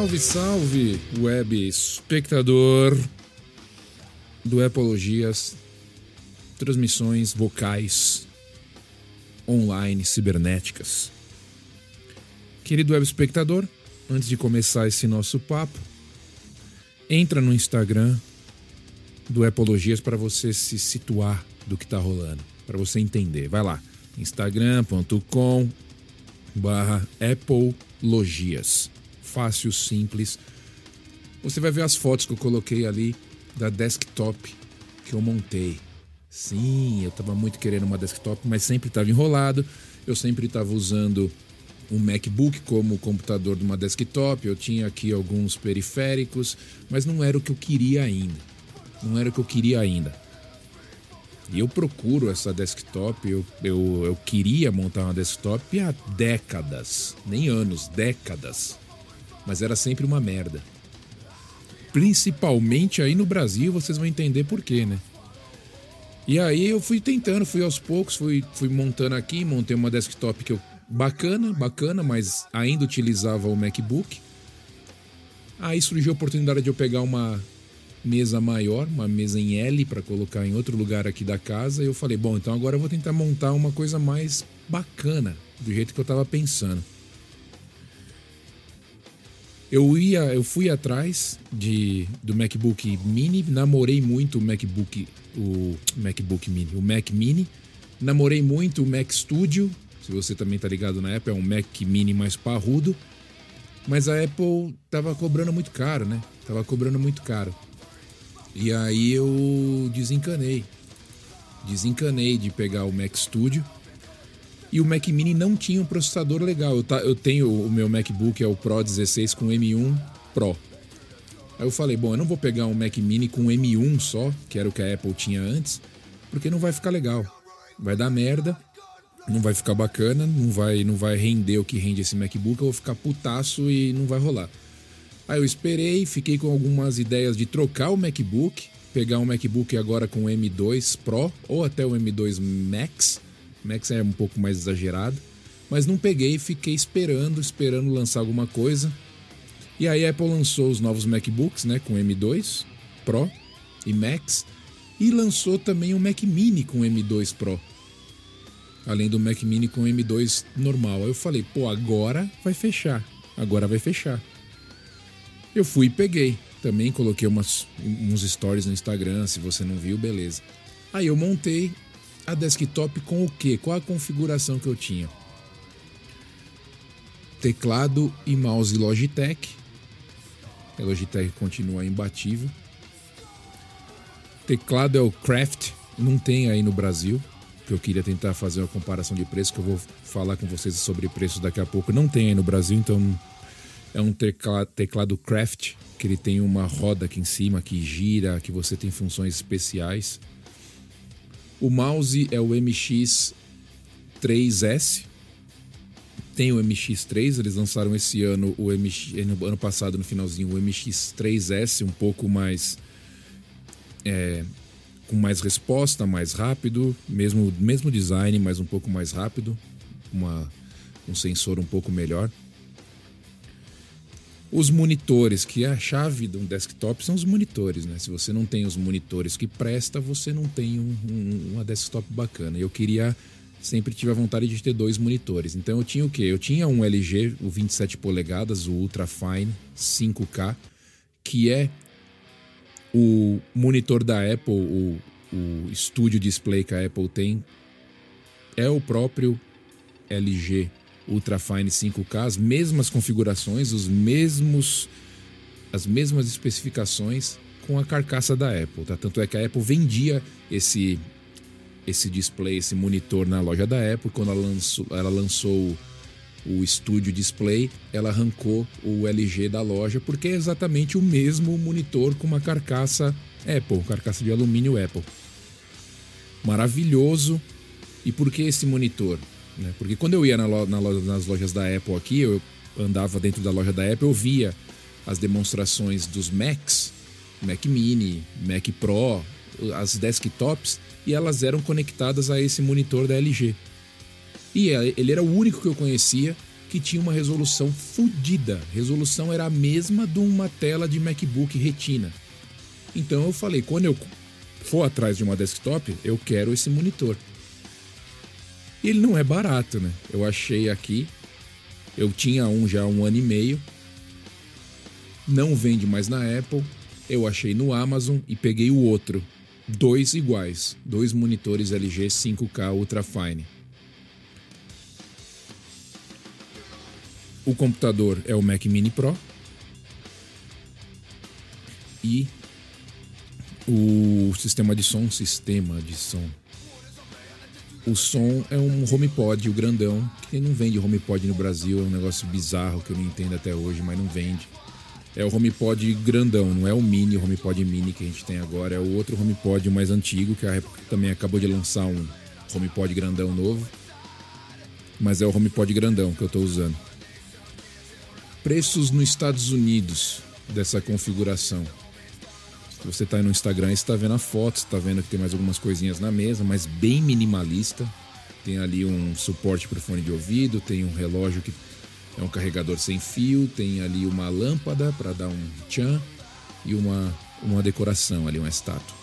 Salve, salve, web espectador do Epologias, transmissões vocais online cibernéticas. Querido web espectador, antes de começar esse nosso papo, entra no Instagram do Epologias para você se situar do que está rolando, para você entender. Vai lá, instagram.com barra Epologias. Fácil, simples. Você vai ver as fotos que eu coloquei ali da desktop que eu montei. Sim, eu estava muito querendo uma desktop, mas sempre estava enrolado. Eu sempre estava usando um MacBook como computador de uma desktop. Eu tinha aqui alguns periféricos, mas não era o que eu queria ainda. Não era o que eu queria ainda. E eu procuro essa desktop, eu, eu, eu queria montar uma desktop há décadas, nem anos, décadas. Mas era sempre uma merda. Principalmente aí no Brasil, vocês vão entender por quê, né? E aí eu fui tentando, fui aos poucos, fui, fui montando aqui, montei uma desktop que eu bacana, bacana, mas ainda utilizava o MacBook. Aí surgiu a oportunidade de eu pegar uma mesa maior, uma mesa em L para colocar em outro lugar aqui da casa. E eu falei, bom, então agora eu vou tentar montar uma coisa mais bacana, do jeito que eu estava pensando. Eu ia, eu fui atrás de do MacBook Mini, namorei muito o MacBook, o MacBook Mini, o Mac Mini, namorei muito o Mac Studio. Se você também tá ligado na Apple, é um Mac Mini mais parrudo. Mas a Apple tava cobrando muito caro, né? Tava cobrando muito caro. E aí eu desencanei. Desencanei de pegar o Mac Studio. E o Mac Mini não tinha um processador legal. Eu, tá, eu tenho o meu MacBook, é o Pro 16 com M1 Pro. Aí eu falei, bom, eu não vou pegar um Mac Mini com M1 só, que era o que a Apple tinha antes, porque não vai ficar legal. Vai dar merda, não vai ficar bacana, não vai, não vai render o que rende esse MacBook, eu vou ficar putaço e não vai rolar. Aí eu esperei, fiquei com algumas ideias de trocar o MacBook, pegar um MacBook agora com o M2 Pro ou até o M2 Max. Max é um pouco mais exagerado, mas não peguei, fiquei esperando, esperando lançar alguma coisa. E aí a Apple lançou os novos MacBooks, né, com M2 Pro e Max, e lançou também o Mac Mini com M2 Pro. Além do Mac Mini com M2 normal. Aí eu falei, pô, agora vai fechar. Agora vai fechar. Eu fui e peguei. Também coloquei umas, uns stories no Instagram, se você não viu, beleza. Aí eu montei a desktop com o quê? Qual a configuração que eu tinha? Teclado e mouse Logitech. A Logitech continua imbatível. Teclado é o Craft, não tem aí no Brasil. Que eu queria tentar fazer uma comparação de preço, que eu vou falar com vocês sobre preços daqui a pouco. Não tem aí no Brasil, então é um teclado, teclado Craft, que ele tem uma roda aqui em cima que gira, que você tem funções especiais. O mouse é o MX3S. Tem o MX3, eles lançaram esse ano, o MX, no ano passado, no finalzinho, o MX3S, um pouco mais. É, com mais resposta, mais rápido, mesmo, mesmo design, mas um pouco mais rápido, uma, um sensor um pouco melhor. Os monitores, que é a chave de um desktop, são os monitores, né? Se você não tem os monitores que presta, você não tem um, um, uma desktop bacana. Eu queria, sempre tive a vontade de ter dois monitores. Então eu tinha o quê? Eu tinha um LG, o 27 polegadas, o Ultra Fine 5K, que é o monitor da Apple, o, o Studio Display que a Apple tem, é o próprio LG Ultrafine 5K, as mesmas configurações, os mesmos as mesmas especificações com a carcaça da Apple, tá? Tanto é que a Apple vendia esse esse display, esse monitor na loja da Apple, quando ela lançou, ela lançou o Studio Display, ela arrancou o LG da loja porque é exatamente o mesmo monitor com uma carcaça Apple, carcaça de alumínio Apple. Maravilhoso. E por que esse monitor? Né? Porque quando eu ia na na nas lojas da Apple aqui, eu andava dentro da loja da Apple, eu via as demonstrações dos Macs, Mac Mini, Mac Pro, as desktops, e elas eram conectadas a esse monitor da LG. E ele era o único que eu conhecia que tinha uma resolução fodida. Resolução era a mesma de uma tela de MacBook Retina. Então eu falei, quando eu for atrás de uma desktop, eu quero esse monitor. E ele não é barato, né? Eu achei aqui, eu tinha um já há um ano e meio, não vende mais na Apple, eu achei no Amazon e peguei o outro, dois iguais, dois monitores LG 5K Ultra Fine. O computador é o Mac Mini Pro e o sistema de som, sistema de som. O som é um HomePod, o grandão, que não vende HomePod no Brasil, é um negócio bizarro que eu não entendo até hoje, mas não vende. É o HomePod grandão, não é o mini, o HomePod mini que a gente tem agora, é o outro HomePod mais antigo, que a Apple também acabou de lançar um HomePod grandão novo. Mas é o HomePod grandão que eu estou usando. Preços nos Estados Unidos dessa configuração. Você está aí no Instagram, está vendo a foto, está vendo que tem mais algumas coisinhas na mesa, mas bem minimalista. Tem ali um suporte para o fone de ouvido, tem um relógio que é um carregador sem fio, tem ali uma lâmpada para dar um tchan e uma, uma decoração ali, uma estátua.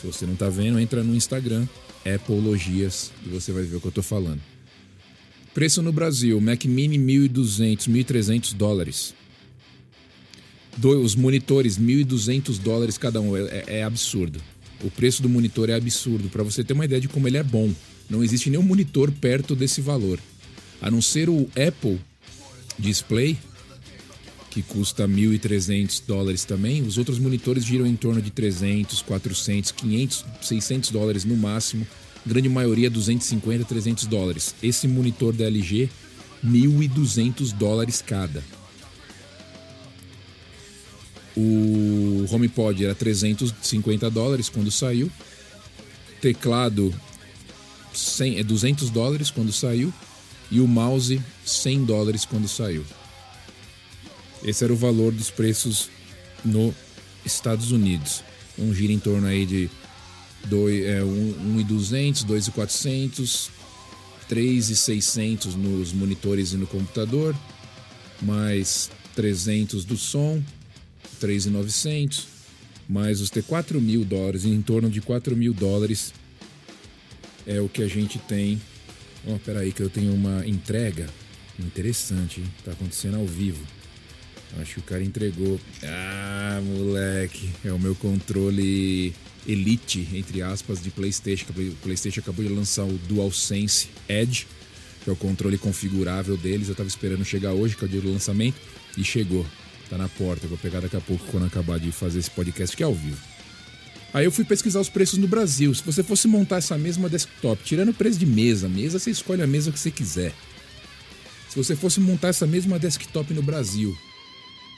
Se você não está vendo, entra no Instagram, Apologias, e você vai ver o que eu estou falando. Preço no Brasil, Mac Mini 1.200, 1.300 dólares. Os monitores, 1.200 dólares cada um. É, é, absurdo. O preço do monitor é absurdo. Para você ter uma ideia de como ele é bom. Não existe nenhum monitor perto desse valor. A não ser o Apple Display, que custa 1.300 dólares também. Os outros monitores giram em torno de 300, 400, 500, 600 dólares no máximo grande maioria 250, 300 dólares. Esse monitor da LG, 1.200 dólares cada. O HomePod era 350 dólares quando saiu. Teclado 100, é 200 dólares quando saiu. E o mouse 100 dólares quando saiu. Esse era o valor dos preços nos Estados Unidos. Um gira em torno aí de 1,200, 2,400, 3,600 nos monitores e no computador, mais 300 do som, 3,900, mais os ter 4 mil dólares, em torno de 4 mil dólares é o que a gente tem. Oh, peraí, que eu tenho uma entrega interessante, hein? tá acontecendo ao vivo. Acho que o cara entregou. Ah, moleque, é o meu controle elite, entre aspas, de PlayStation. O PlayStation acabou de lançar o DualSense Edge, que é o controle configurável deles. Eu tava esperando chegar hoje, que é o dia do lançamento, e chegou. Tá na porta. Eu vou pegar daqui a pouco quando acabar de fazer esse podcast que é ao vivo. Aí eu fui pesquisar os preços no Brasil. Se você fosse montar essa mesma desktop, tirando o preço de mesa, mesa você escolhe a mesa que você quiser. Se você fosse montar essa mesma desktop no Brasil,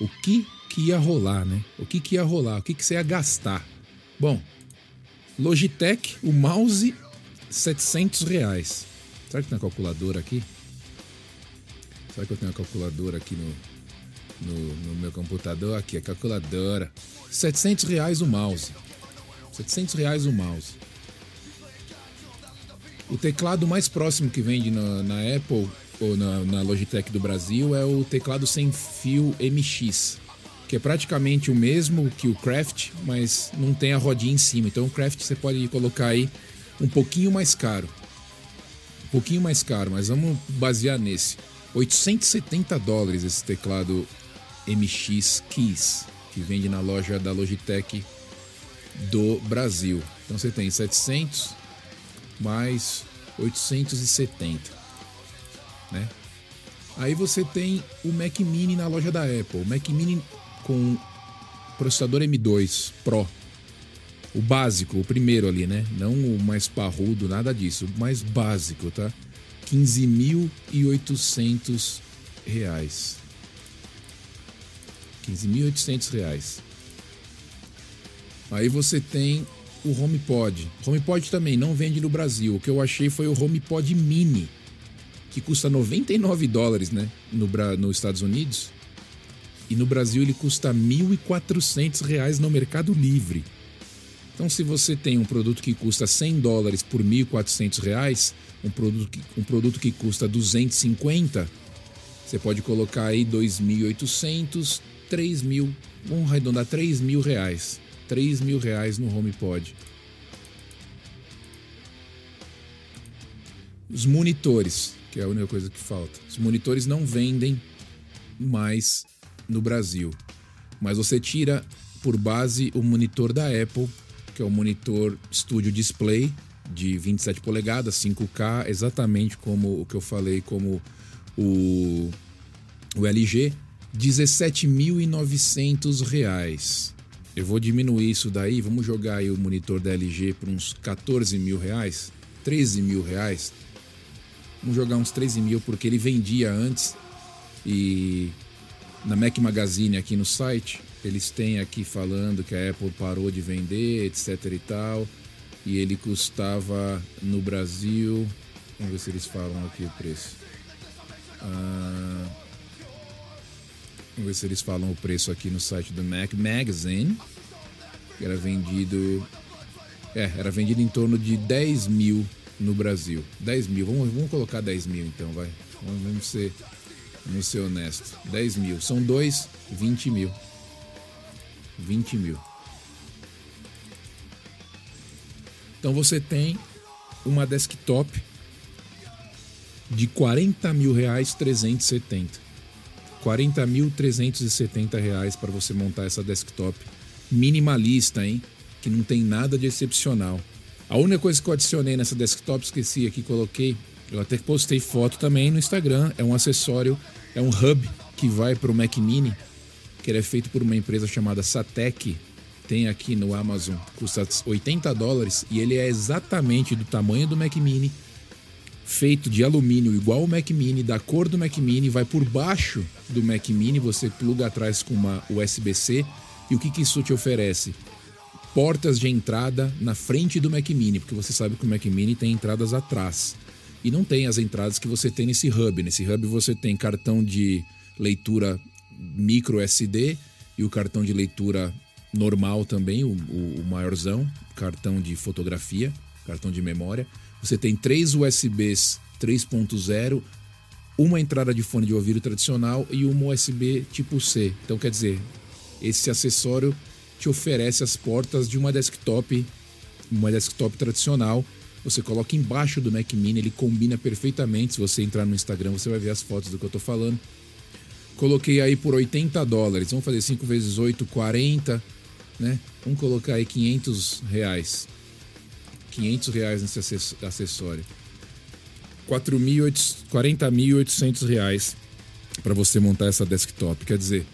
o que que ia rolar, né? O que que ia rolar? O que que você ia gastar? Bom, Logitech, o mouse, 700 reais. Será que tem uma calculadora aqui? Será que eu tenho uma calculadora aqui no, no, no meu computador? Aqui, a calculadora. 700 reais o mouse. 700 reais o mouse. O teclado mais próximo que vende na, na Apple ou na, na Logitech do Brasil é o teclado sem fio MX que é praticamente o mesmo que o Craft, mas não tem a rodinha em cima. Então o Craft você pode colocar aí um pouquinho mais caro. Um pouquinho mais caro, mas vamos basear nesse. 870 dólares esse teclado MX Keys, que vende na loja da Logitech do Brasil. Então você tem 700 mais 870, né? Aí você tem o Mac Mini na loja da Apple. O Mac Mini com processador M2 Pro. O básico, o primeiro ali, né? Não o mais parrudo, nada disso. O mais básico, tá? 15.800 reais. 15.800 reais. Aí você tem o HomePod. HomePod também não vende no Brasil. O que eu achei foi o HomePod Mini, que custa 99 dólares, né? No, nos Estados Unidos. E no Brasil ele custa R$ 1.400 no Mercado Livre. Então, se você tem um produto que custa 100 dólares por R$ 1.400, um produto, que, um produto que custa 250, Você pode colocar aí 2.800, 3 mil, vamos arredondar 3 mil reais. 3 mil reais no HomePod. Os monitores, que é a única coisa que falta. Os monitores não vendem mais no Brasil. Mas você tira por base o monitor da Apple, que é o monitor Studio Display de 27 polegadas, 5K, exatamente como o que eu falei, como o, o LG, 17.900 reais. Eu vou diminuir isso daí, vamos jogar aí o monitor da LG por uns 14 mil reais, 13 mil reais. Vamos jogar uns 13 mil porque ele vendia antes e na Mac Magazine aqui no site eles têm aqui falando que a Apple parou de vender, etc e tal. E ele custava no Brasil. Vamos ver se eles falam aqui o preço. Ah, vamos ver se eles falam o preço aqui no site do Mac Magazine. Era vendido. É, era vendido em torno de 10 mil no Brasil. 10 mil, vamos, vamos colocar 10 mil então, vai. Vamos, vamos ser, vamos ser honesto. 10 mil. São dois, 20 mil. 20 mil. Então você tem uma desktop de 40 mil reais 370. 40 mil 370 reais para você montar essa desktop minimalista, hein? Que não tem nada de excepcional. A única coisa que eu adicionei nessa desktop, esqueci aqui, coloquei. Eu até postei foto também no Instagram. É um acessório, é um hub que vai para o Mac Mini, que ele é feito por uma empresa chamada Satec, tem aqui no Amazon, custa 80 dólares e ele é exatamente do tamanho do Mac Mini, feito de alumínio igual o Mac Mini, da cor do Mac Mini, vai por baixo do Mac Mini, você pluga atrás com uma USB-C e o que, que isso te oferece? Portas de entrada na frente do Mac Mini, porque você sabe que o Mac Mini tem entradas atrás. E não tem as entradas que você tem nesse hub. Nesse hub você tem cartão de leitura micro SD e o cartão de leitura normal também, o, o, o maiorzão, cartão de fotografia, cartão de memória. Você tem três USBs 3.0, uma entrada de fone de ouvido tradicional e uma USB tipo C. Então, quer dizer, esse acessório te oferece as portas de uma desktop, uma desktop tradicional. Você coloca embaixo do Mac Mini, ele combina perfeitamente. Se você entrar no Instagram, você vai ver as fotos do que eu estou falando. Coloquei aí por 80 dólares. Vamos fazer 5 vezes 8, 40 né? Vamos colocar aí 500 reais. 500 reais nesse acessório. 40.800 reais para você montar essa desktop. Quer dizer,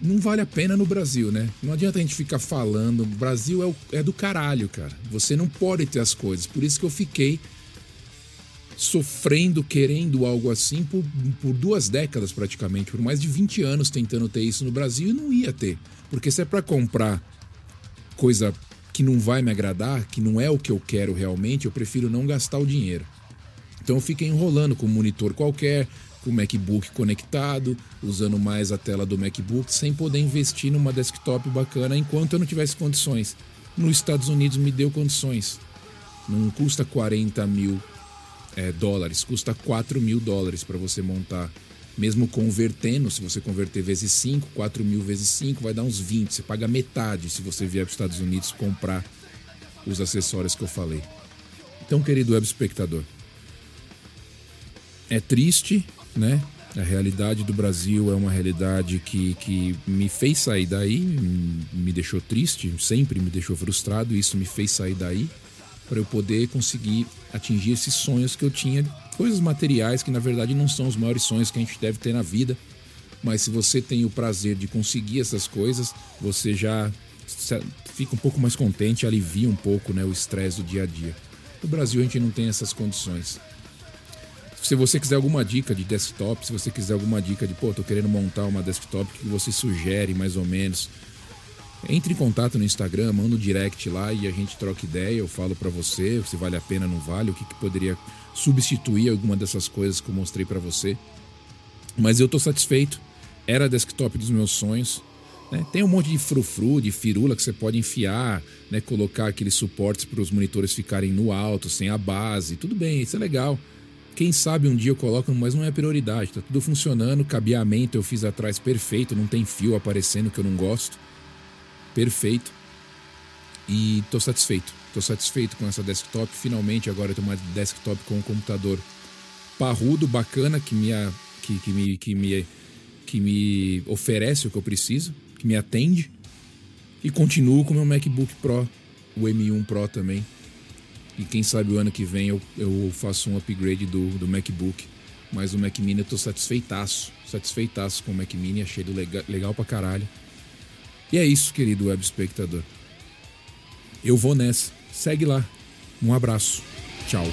não vale a pena no Brasil, né? Não adianta a gente ficar falando. O Brasil é, o, é do caralho, cara. Você não pode ter as coisas. Por isso que eu fiquei sofrendo, querendo algo assim por, por duas décadas praticamente, por mais de 20 anos tentando ter isso no Brasil e não ia ter. Porque se é para comprar coisa que não vai me agradar, que não é o que eu quero realmente, eu prefiro não gastar o dinheiro. Então eu fiquei enrolando com um monitor qualquer, com o MacBook conectado, usando mais a tela do MacBook, sem poder investir numa desktop bacana enquanto eu não tivesse condições. Nos Estados Unidos me deu condições. Não custa 40 mil é, dólares, custa 4 mil dólares para você montar mesmo convertendo, se você converter vezes 5, 4 mil vezes 5, vai dar uns 20. Você paga metade se você vier para os Estados Unidos comprar os acessórios que eu falei. Então, querido web espectador, é triste, né? A realidade do Brasil é uma realidade que, que me fez sair daí, me deixou triste, sempre me deixou frustrado, e isso me fez sair daí para eu poder conseguir atingir esses sonhos que eu tinha, coisas materiais que na verdade não são os maiores sonhos que a gente deve ter na vida, mas se você tem o prazer de conseguir essas coisas, você já fica um pouco mais contente, alivia um pouco né, o estresse do dia a dia. No Brasil a gente não tem essas condições. Se você quiser alguma dica de desktop, se você quiser alguma dica de, pô, tô querendo montar uma desktop, que você sugere mais ou menos? Entre em contato no Instagram, manda um direct lá e a gente troca ideia. Eu falo para você se vale a pena, não vale, o que, que poderia substituir alguma dessas coisas que eu mostrei para você. Mas eu tô satisfeito. Era desktop dos meus sonhos. Né? Tem um monte de frufru, de firula que você pode enfiar, né? colocar aqueles suportes para os monitores ficarem no alto, sem a base. Tudo bem, isso é legal. Quem sabe um dia eu coloco, mas não é prioridade. Tá tudo funcionando, cabeamento eu fiz atrás perfeito, não tem fio aparecendo que eu não gosto. Perfeito. E tô satisfeito. Tô satisfeito com essa desktop. Finalmente agora eu tenho uma desktop com um computador parrudo, bacana, que me, que, que, me, que, me, que me oferece o que eu preciso, que me atende. E continuo com o meu MacBook Pro, o M1 Pro também. E quem sabe o ano que vem eu, eu faço um upgrade do, do MacBook. Mas o Mac Mini eu tô satisfeitaço. Satisfeitaço com o Mac Mini, achei legal, legal pra caralho. E é isso, querido web espectador. Eu vou nessa. Segue lá. Um abraço. Tchau.